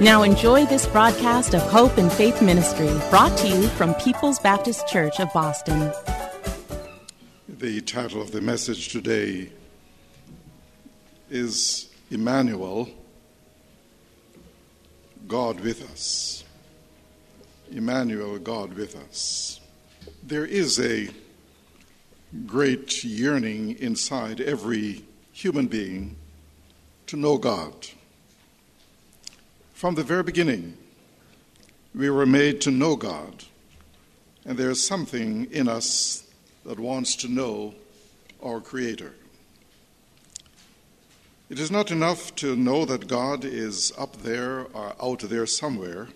Now enjoy this broadcast of Hope and Faith Ministry, brought to you from People's Baptist Church of Boston. The title of the message today is Emmanuel, God with us. Emmanuel, God with us. There is a great yearning inside every human being to know God. From the very beginning, we were made to know God, and there is something in us that wants to know our Creator. It is not enough to know that God is up there or out there somewhere.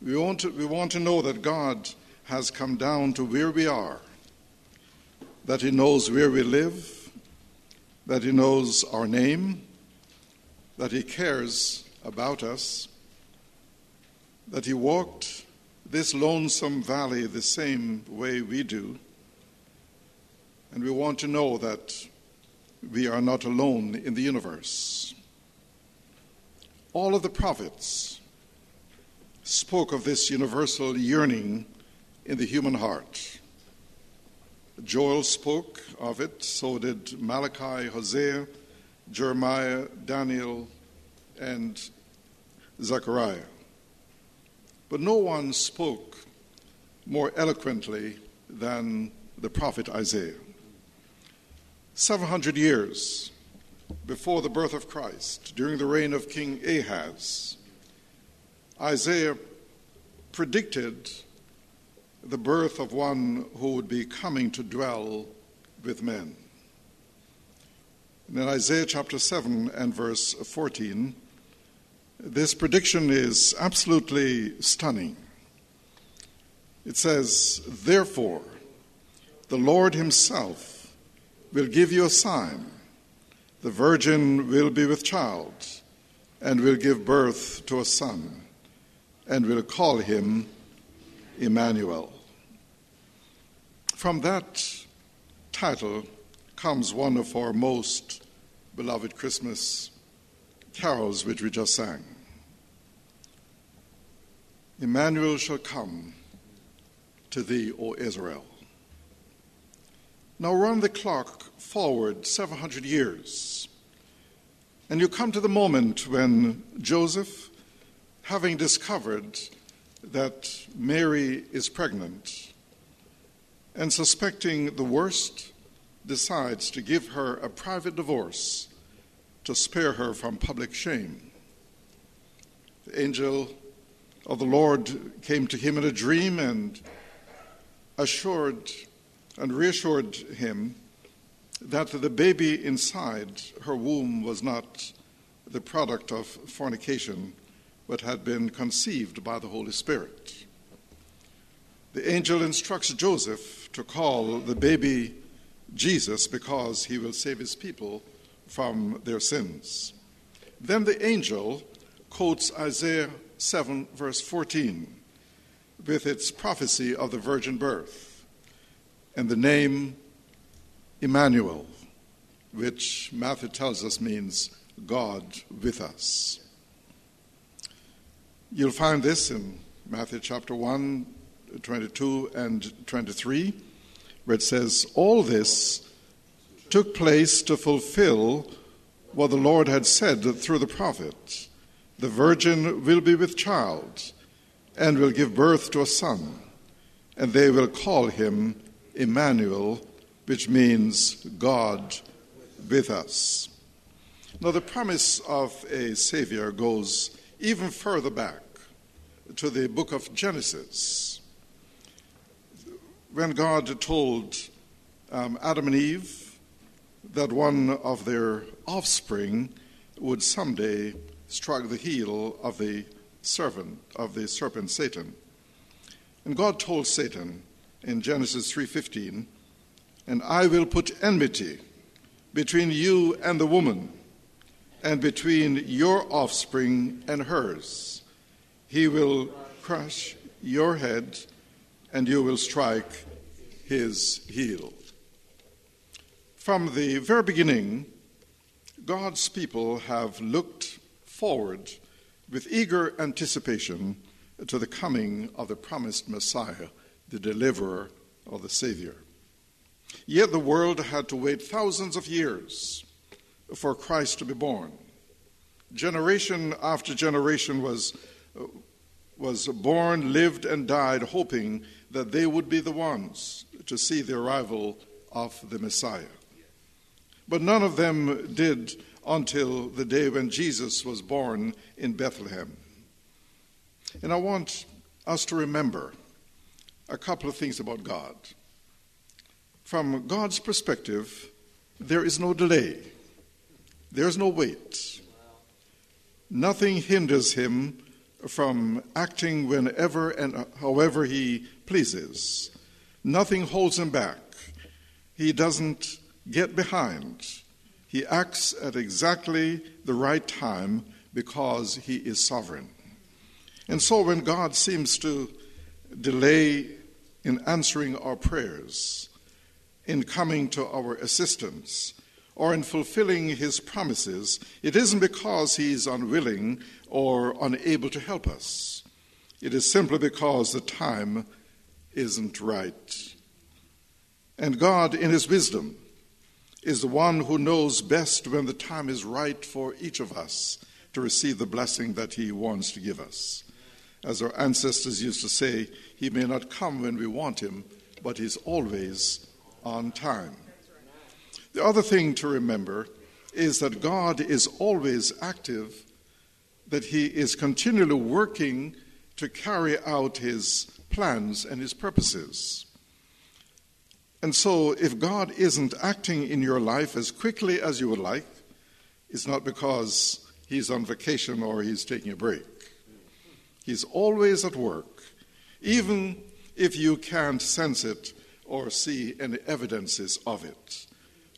We want to, we want to know that God has come down to where we are, that He knows where we live, that He knows our name, that He cares about us, that He walked this lonesome valley the same way we do, and we want to know that we are not alone in the universe. All of the prophets spoke of this universal yearning in the human heart. Joel spoke of it, so did Malachi, Hosea, Jeremiah, Daniel, and Zechariah. But no one spoke more eloquently than the prophet Isaiah. 700 years before the birth of Christ, during the reign of King Ahaz, Isaiah predicted the birth of one who would be coming to dwell with men. And in Isaiah chapter 7 and verse 14, this prediction is absolutely stunning. It says, Therefore, the Lord Himself will give you a sign. The virgin will be with child and will give birth to a son and will call him Emmanuel. From that title comes one of our most beloved Christmas carols which we just sang. Emmanuel shall come to thee, O Israel. Now run the clock forward 700 years, and you come to the moment when Joseph, having discovered that Mary is pregnant and suspecting the worst, decides to give her a private divorce to spare her from public shame. The angel of the Lord came to him in a dream and assured and reassured him that the baby inside her womb was not the product of fornication, but had been conceived by the Holy Spirit. The angel instructs Joseph to call the baby Jesus because he will save his people from their sins. Then the angel quotes Isaiah 7, verse 14, with its prophecy of the virgin birth and the name Emmanuel, which Matthew tells us means God with us. You'll find this in Matthew chapter 1, 22 and 23, where it says, All this took place to fulfill what the Lord had said through the prophet The virgin will be with child and will give birth to a son, and they will call him Emmanuel, which means God with us. Now, the promise of a Savior goes even further back to the book of Genesis. When God told um, Adam and Eve that one of their offspring would someday strike the heel of the servant of the serpent Satan. And God told Satan in Genesis 3:15, "And I will put enmity between you and the woman, and between your offspring and hers. He will crush your head, and you will strike his heel." From the very beginning, God's people have looked forward with eager anticipation to the coming of the promised Messiah, the deliverer or the Savior. Yet the world had to wait thousands of years for Christ to be born. Generation after generation was, was born, lived, and died, hoping that they would be the ones to see the arrival of the Messiah. But none of them did until the day when Jesus was born in Bethlehem. And I want us to remember a couple of things about God. From God's perspective, there is no delay, there's no wait. Nothing hinders him from acting whenever and however he pleases. Nothing holds him back. He doesn't get behind. He acts at exactly the right time because he is sovereign. And so when God seems to delay in answering our prayers, in coming to our assistance, or in fulfilling his promises, it isn't because he's unwilling or unable to help us. It is simply because the time isn't right. And God, in his wisdom, is the one who knows best when the time is right for each of us to receive the blessing that He wants to give us. As our ancestors used to say, He may not come when we want Him, but He's always on time. The other thing to remember is that God is always active, that He is continually working to carry out His plans and His purposes. And so, if God isn't acting in your life as quickly as you would like, it's not because He's on vacation or He's taking a break. He's always at work, even if you can't sense it or see any evidences of it.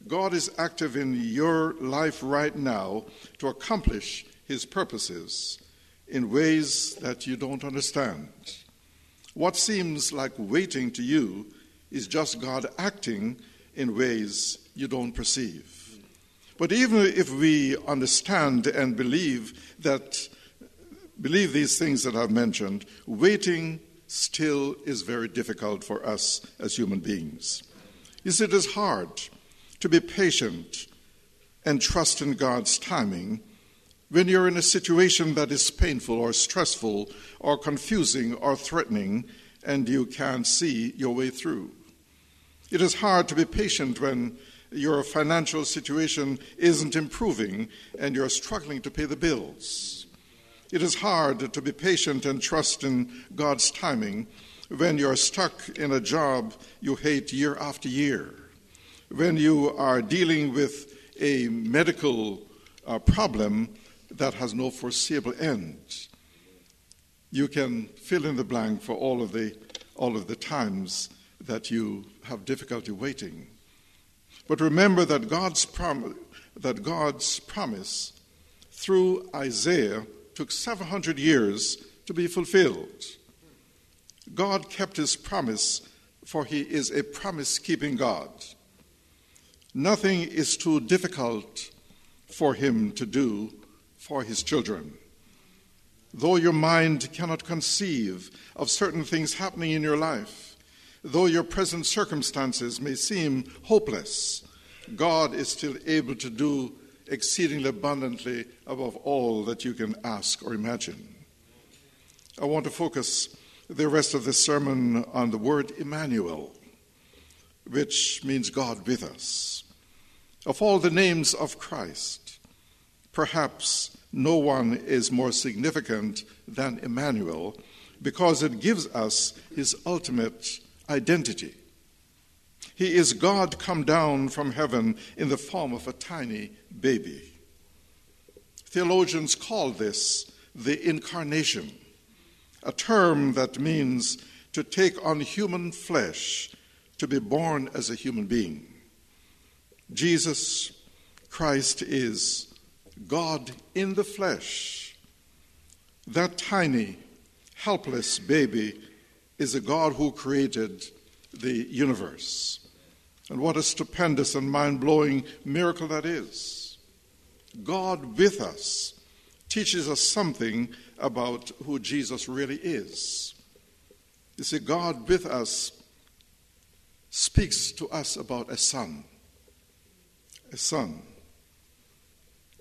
God is active in your life right now to accomplish His purposes in ways that you don't understand. What seems like waiting to you is just God acting in ways you don't perceive. But even if we understand and believe that believe these things that I've mentioned, waiting still is very difficult for us as human beings. You see, it is hard to be patient and trust in God's timing when you're in a situation that is painful or stressful or confusing or threatening and you can't see your way through. It is hard to be patient when your financial situation isn't improving and you're struggling to pay the bills. It is hard to be patient and trust in God's timing when you're stuck in a job you hate year after year, when you are dealing with a medical uh, problem that has no foreseeable end. You can fill in the blank for all of the, all of the times that you have difficulty waiting. But remember that God's, prom- that God's promise through Isaiah took 700 years to be fulfilled. God kept his promise, for he is a promise keeping God. Nothing is too difficult for him to do for his children. Though your mind cannot conceive of certain things happening in your life, Though your present circumstances may seem hopeless, God is still able to do exceedingly abundantly above all that you can ask or imagine. I want to focus the rest of this sermon on the word Emmanuel, which means God with us. Of all the names of Christ, perhaps no one is more significant than Emmanuel because it gives us his ultimate identity. He is God come down from heaven in the form of a tiny baby. Theologians call this the incarnation, a term that means to take on human flesh, to be born as a human being. Jesus Christ is God in the flesh. That tiny, helpless baby is a God who created the universe. And what a stupendous and mind blowing miracle that is. God with us teaches us something about who Jesus really is. You see, God with us speaks to us about a son. A son.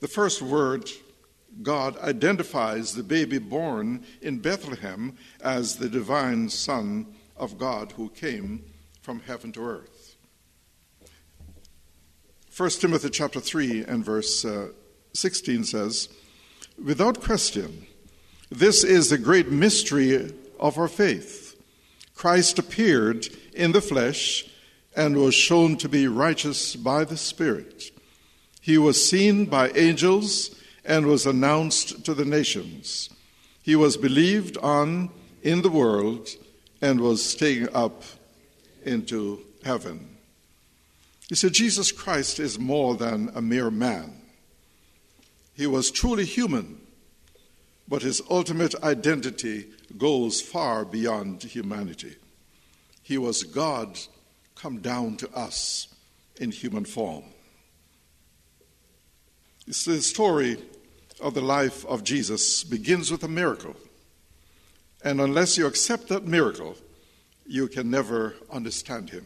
The first word, God identifies the baby born in Bethlehem as the divine Son of God who came from heaven to earth. 1 Timothy chapter 3 and verse uh, 16 says, Without question, this is the great mystery of our faith. Christ appeared in the flesh and was shown to be righteous by the Spirit. He was seen by angels and was announced to the nations. He was believed on in the world and was taken up into heaven. You see, Jesus Christ is more than a mere man. He was truly human, but his ultimate identity goes far beyond humanity. He was God come down to us in human form. It's the story of the life of Jesus begins with a miracle. And unless you accept that miracle, you can never understand him.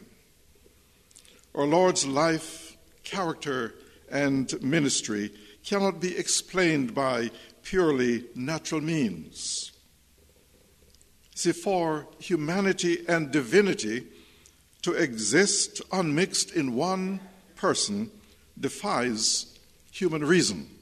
Our Lord's life, character, and ministry cannot be explained by purely natural means. See, for humanity and divinity to exist unmixed in one person defies human reason.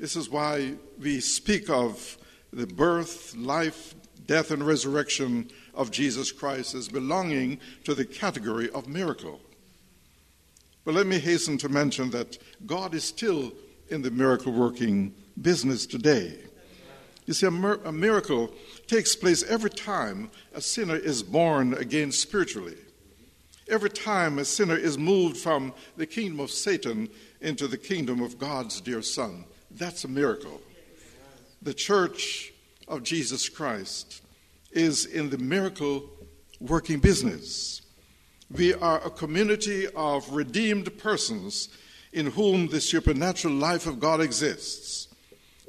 This is why we speak of the birth, life, death, and resurrection of Jesus Christ as belonging to the category of miracle. But let me hasten to mention that God is still in the miracle working business today. You see, a, mir- a, miracle takes place every time a sinner is born again spiritually. Every time a sinner is moved from the kingdom of Satan into the kingdom of God's dear Son. That's a miracle. The church of Jesus Christ is in the miracle working business. We are a community of redeemed persons in whom the supernatural life of God exists.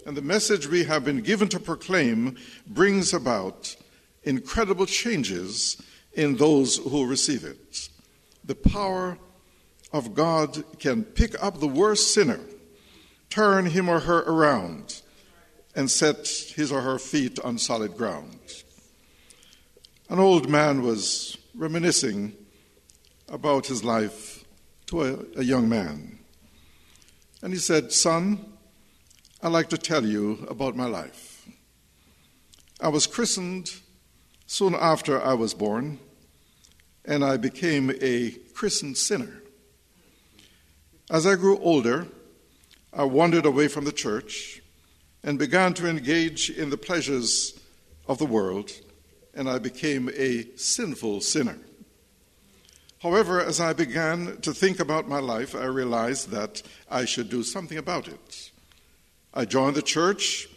And the message we have been given to proclaim brings about incredible changes in those who receive it. The power of God can pick up the worst sinner, turn him or her around, and set his or her feet on solid ground. An old man was reminiscing about his life to a, a young man. And he said, Son, I'd like to tell you about my life. I was christened soon after I was born, and I became a christened sinner. As I grew older, Uh, wandered away from the church and began to engage in the pleasures of the world, and I became a sinful sinner. However, as I began to think about my life, I realized that I should do something about it. I joined the church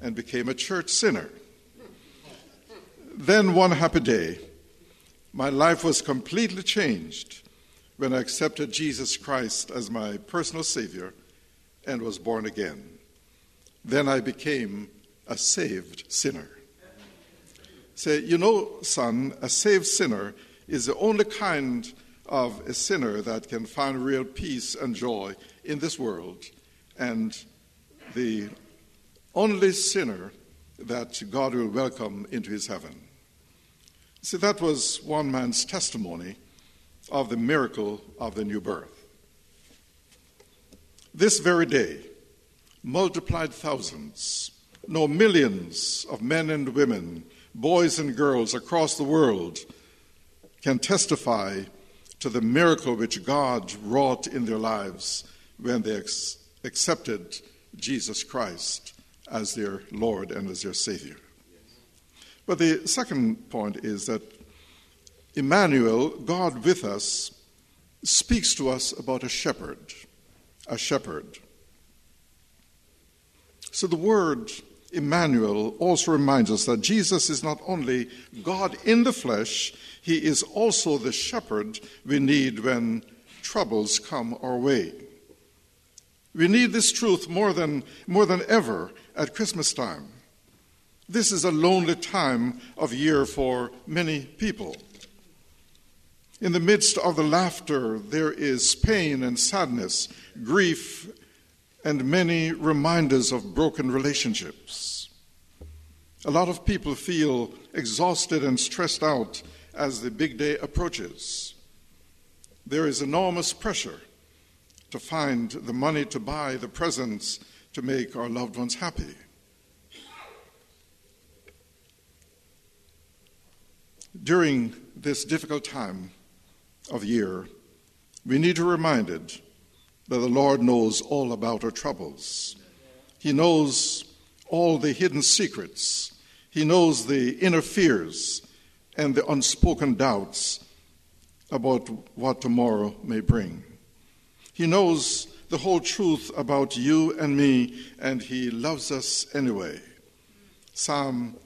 and became a church sinner. Then, one happy day, my life was completely changed when I accepted Jesus Christ as my personal Savior and was born again. Then I became a saved sinner. Say, you know, son, a saved sinner is the only kind of a sinner that can find real peace and joy in this world. And the only sinner that God will welcome into his heaven. See, that was one man's testimony of the miracle of the new birth. This very day, multiplied thousands, no millions of men and women, boys and girls across the world can testify to the miracle which God wrought in their lives when they ex- accepted Jesus Christ as their Lord and as their Savior. But the second point is that Emmanuel, God with us, speaks to us about a shepherd, a shepherd. So the word Emmanuel also reminds us that Jesus is not only God in the flesh, he is also the shepherd we need when troubles come our way. We need this truth more than, more than ever at Christmas time. This is a lonely time of year for many people. In the midst of the laughter, there is pain and sadness, grief, and many reminders of broken relationships. A lot of people feel exhausted and stressed out as the big day approaches. There is enormous pressure to find the money to buy the presents to make our loved ones happy. During this difficult time of year, we need to be reminded that the Lord knows all about our troubles. He knows all the hidden secrets. He knows the inner fears and the unspoken doubts about what tomorrow may bring. He knows the whole truth about you and me, and He loves us anyway. Psalm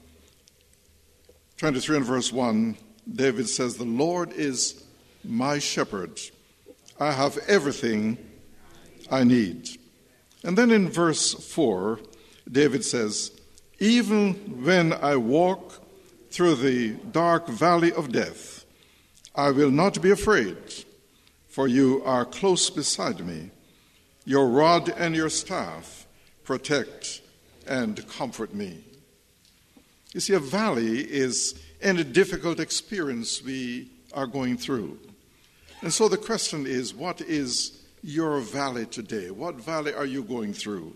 23 and verse 1, David says, The Lord is my shepherd. I have everything I need. And then in verse 4, David says, Even when I walk through the dark valley of death, I will not be afraid, for you are close beside me. Your rod and your staff protect and comfort me. You see, a valley is any difficult experience we are going through. And so the question is what is your valley today? What valley are you going through?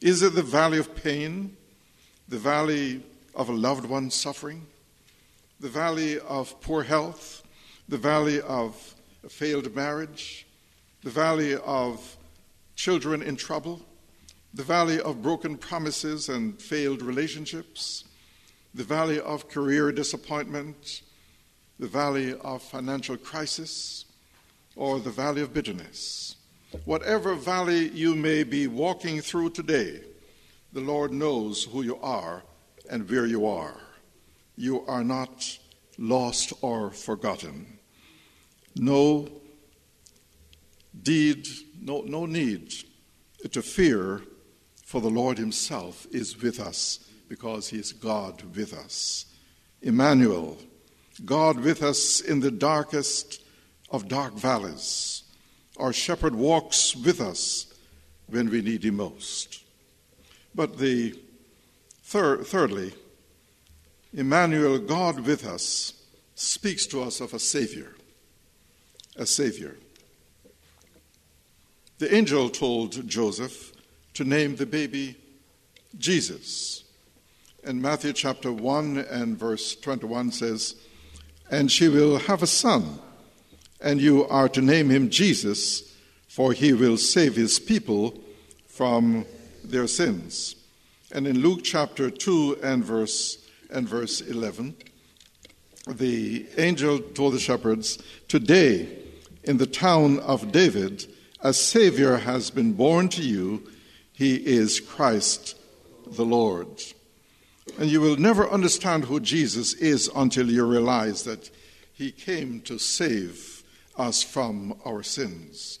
Is it the valley of pain, the valley of a loved one suffering, the valley of poor health, the valley of a failed marriage, the valley of children in trouble, the valley of broken promises and failed relationships, the valley of career disappointment, the valley of financial crisis, or the valley of bitterness. Whatever valley you may be walking through today, the Lord knows who you are and where you are. You are not lost or forgotten. No deed, no, no need to fear, for the Lord Himself is with us because He is God with us. Emmanuel, God with us in the darkest of dark valleys. Our shepherd walks with us when we need Him most. But the Third, thirdly, Emmanuel, God with us, speaks to us of a Savior. A Savior. The angel told Joseph to name the baby Jesus. And Matthew chapter 1 and verse 21 says, And she will have a son, and you are to name him Jesus, for he will save his people from their sins. And in Luke chapter 2 and verse, and verse 11, the angel told the shepherds, Today, in the town of David, a Savior has been born to you. He is Christ the Lord. And you will never understand who Jesus is until you realize that he came to save us from our sins.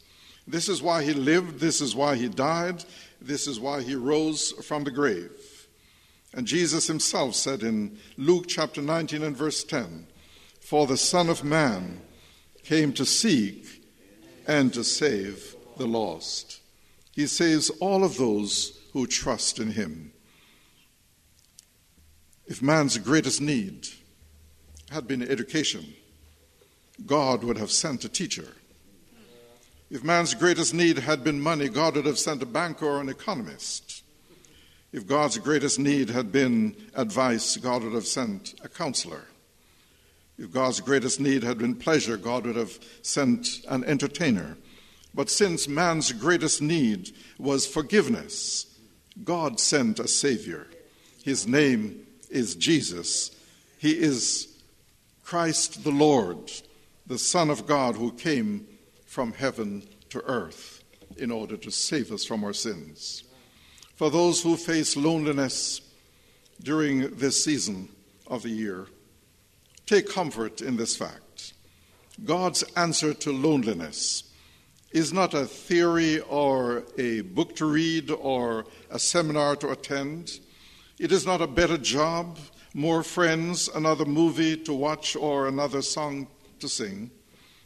This is why he lived, this is why he died, this is why he rose from the grave. And Jesus himself said in Luke chapter 19 and verse 10 For the Son of Man came to seek and to save the lost. He saves all of those who trust in him. If man's greatest need had been education, God would have sent a teacher. If man's greatest need had been money, God would have sent a banker or an economist. If God's greatest need had been advice, God would have sent a counselor. If God's greatest need had been pleasure, God would have sent an entertainer. But since man's greatest need was forgiveness, God sent a Savior. His name is Jesus. He is Christ the Lord, the Son of God who came from heaven to earth in order to save us from our sins. For those who face loneliness during this season of the year, take comfort in this fact. God's answer to loneliness is not a theory or a book to read or a seminar to attend. It is not a better job, more friends, another movie to watch, or another song to sing.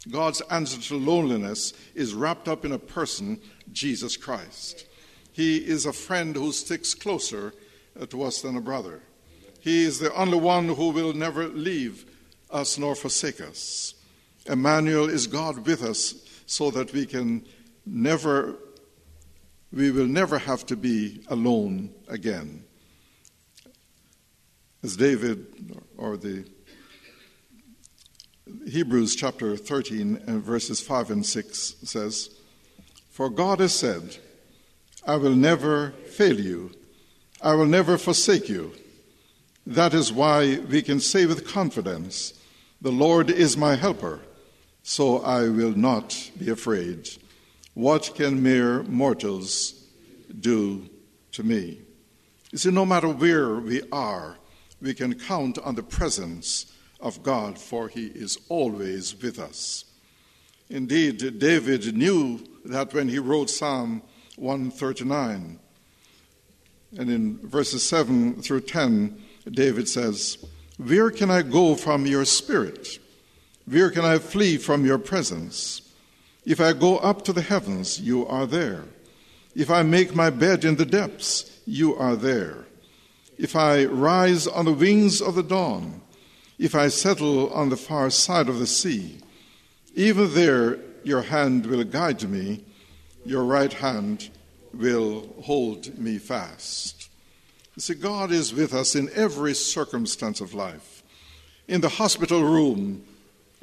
God's answer to loneliness is wrapped up in a person, Jesus Christ. He is a friend who sticks closer uh, to us than a brother. He is the only one who will never leave us nor forsake us. Emmanuel is God with us so that we can never, we will never have to be alone again. As David or the Hebrews chapter 13 and verses 5 and 6 says, For God has said, I will never fail you, I will never forsake you. That is why we can say with confidence, The Lord is my helper, so I will not be afraid. What can mere mortals do to me? You see, no matter where we are, we can count on the presence of God, for he is always with us. Indeed, David knew that when he wrote Psalm 139. And in verses 7 through 10, David says, Where can I go from your spirit? Where can I flee from your presence? If I go up to the heavens, you are there. If I make my bed in the depths, you are there. If I rise on the wings of the dawn, if I settle on the far side of the sea, even there your hand will guide me, your right hand will hold me fast. You see, God is with us in every circumstance of life. In the hospital room,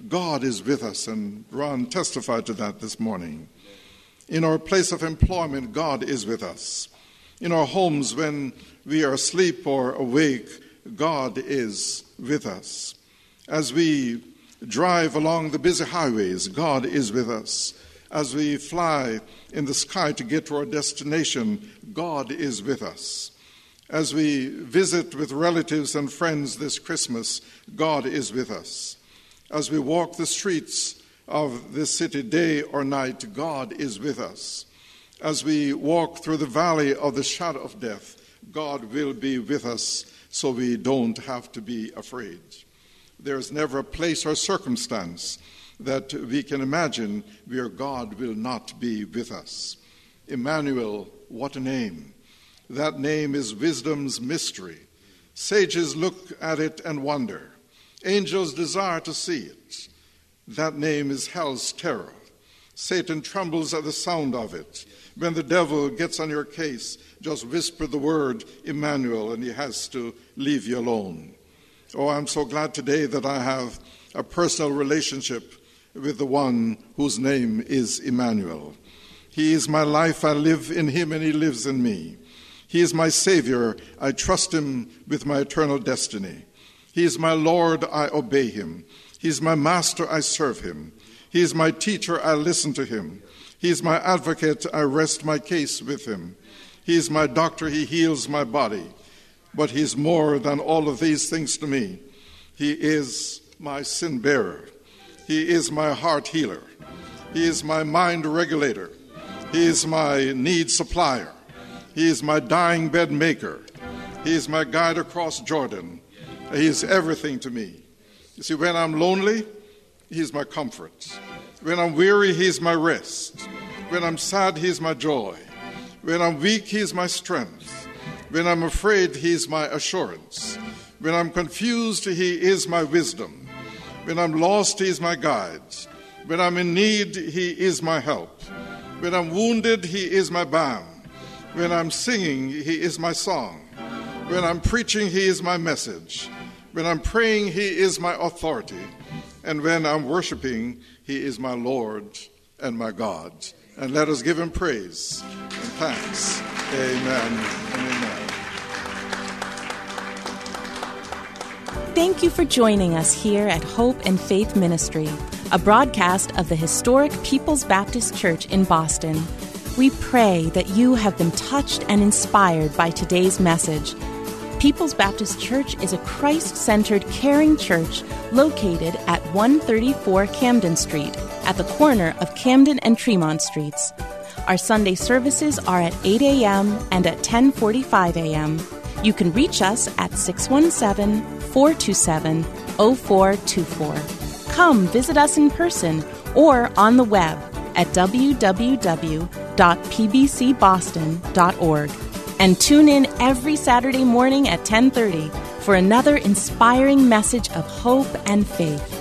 God is with us, and Ron testified to that this morning. In our place of employment, God is with us. In our homes, when we are asleep or awake, God is with us. As we drive along the busy highways, God is with us. As we fly in the sky to get to our destination, God is with us. As we visit with relatives and friends this Christmas, God is with us. As we walk the streets of this city day or night, God is with us. As we walk through the valley of the shadow of death, God will be with us so we don't have to be afraid. There's never a place or circumstance that we can imagine where God will not be with us. Emmanuel, what a name! That name is wisdom's mystery. Sages look at it and wonder. Angels desire to see it. That name is hell's terror. Satan trembles at the sound of it. When the devil gets on your case, just whisper the word Emmanuel and he has to leave you alone. Oh, I'm so glad today that I have a personal relationship with the one whose name is Emmanuel. He is my life. I live in him and he lives in me. He is my Savior. I trust him with my eternal destiny. He is my Lord. I obey him. He is my master. I serve him. He is my teacher. I listen to him. He is my advocate. I rest my case with him. He is my doctor, He heals my body. But He's more than all of these things to me. He is my sin bearer. He is my heart healer. He is my mind regulator. He is my need supplier. He is my dying bed maker. He is my guide across Jordan. He is everything to me. You see, when I'm lonely, He's my comfort. When I'm weary, He's my rest. When I'm sad, He's my joy. When I'm weak, He is my strength. When I'm afraid, He is my assurance. When I'm confused, He is my wisdom. When I'm lost, He is my guide. When I'm in need, He is my help. When I'm wounded, He is my balm. When I'm singing, He is my song. When I'm preaching, He is my message. When I'm praying, He is my authority. And when I'm worshiping, He is my Lord and my God. And let us give Him praise and thanks. Amen amen. Thank you for joining us here at Hope and Faith Ministry, a broadcast of the historic People's Baptist Church in Boston. We pray that you have been touched and inspired by today's message. People's Baptist Church is a Christ centered, caring church located at 134 Camden Street, at the corner of Camden and Tremont Streets. Our Sunday services are at 8 a.m. and at 10:45 a.m. You can reach us at 617 427 0424. Come visit us in person or on the web at www.pbcboston.org and tune in every Saturday morning at 10:30 for another inspiring message of hope and faith.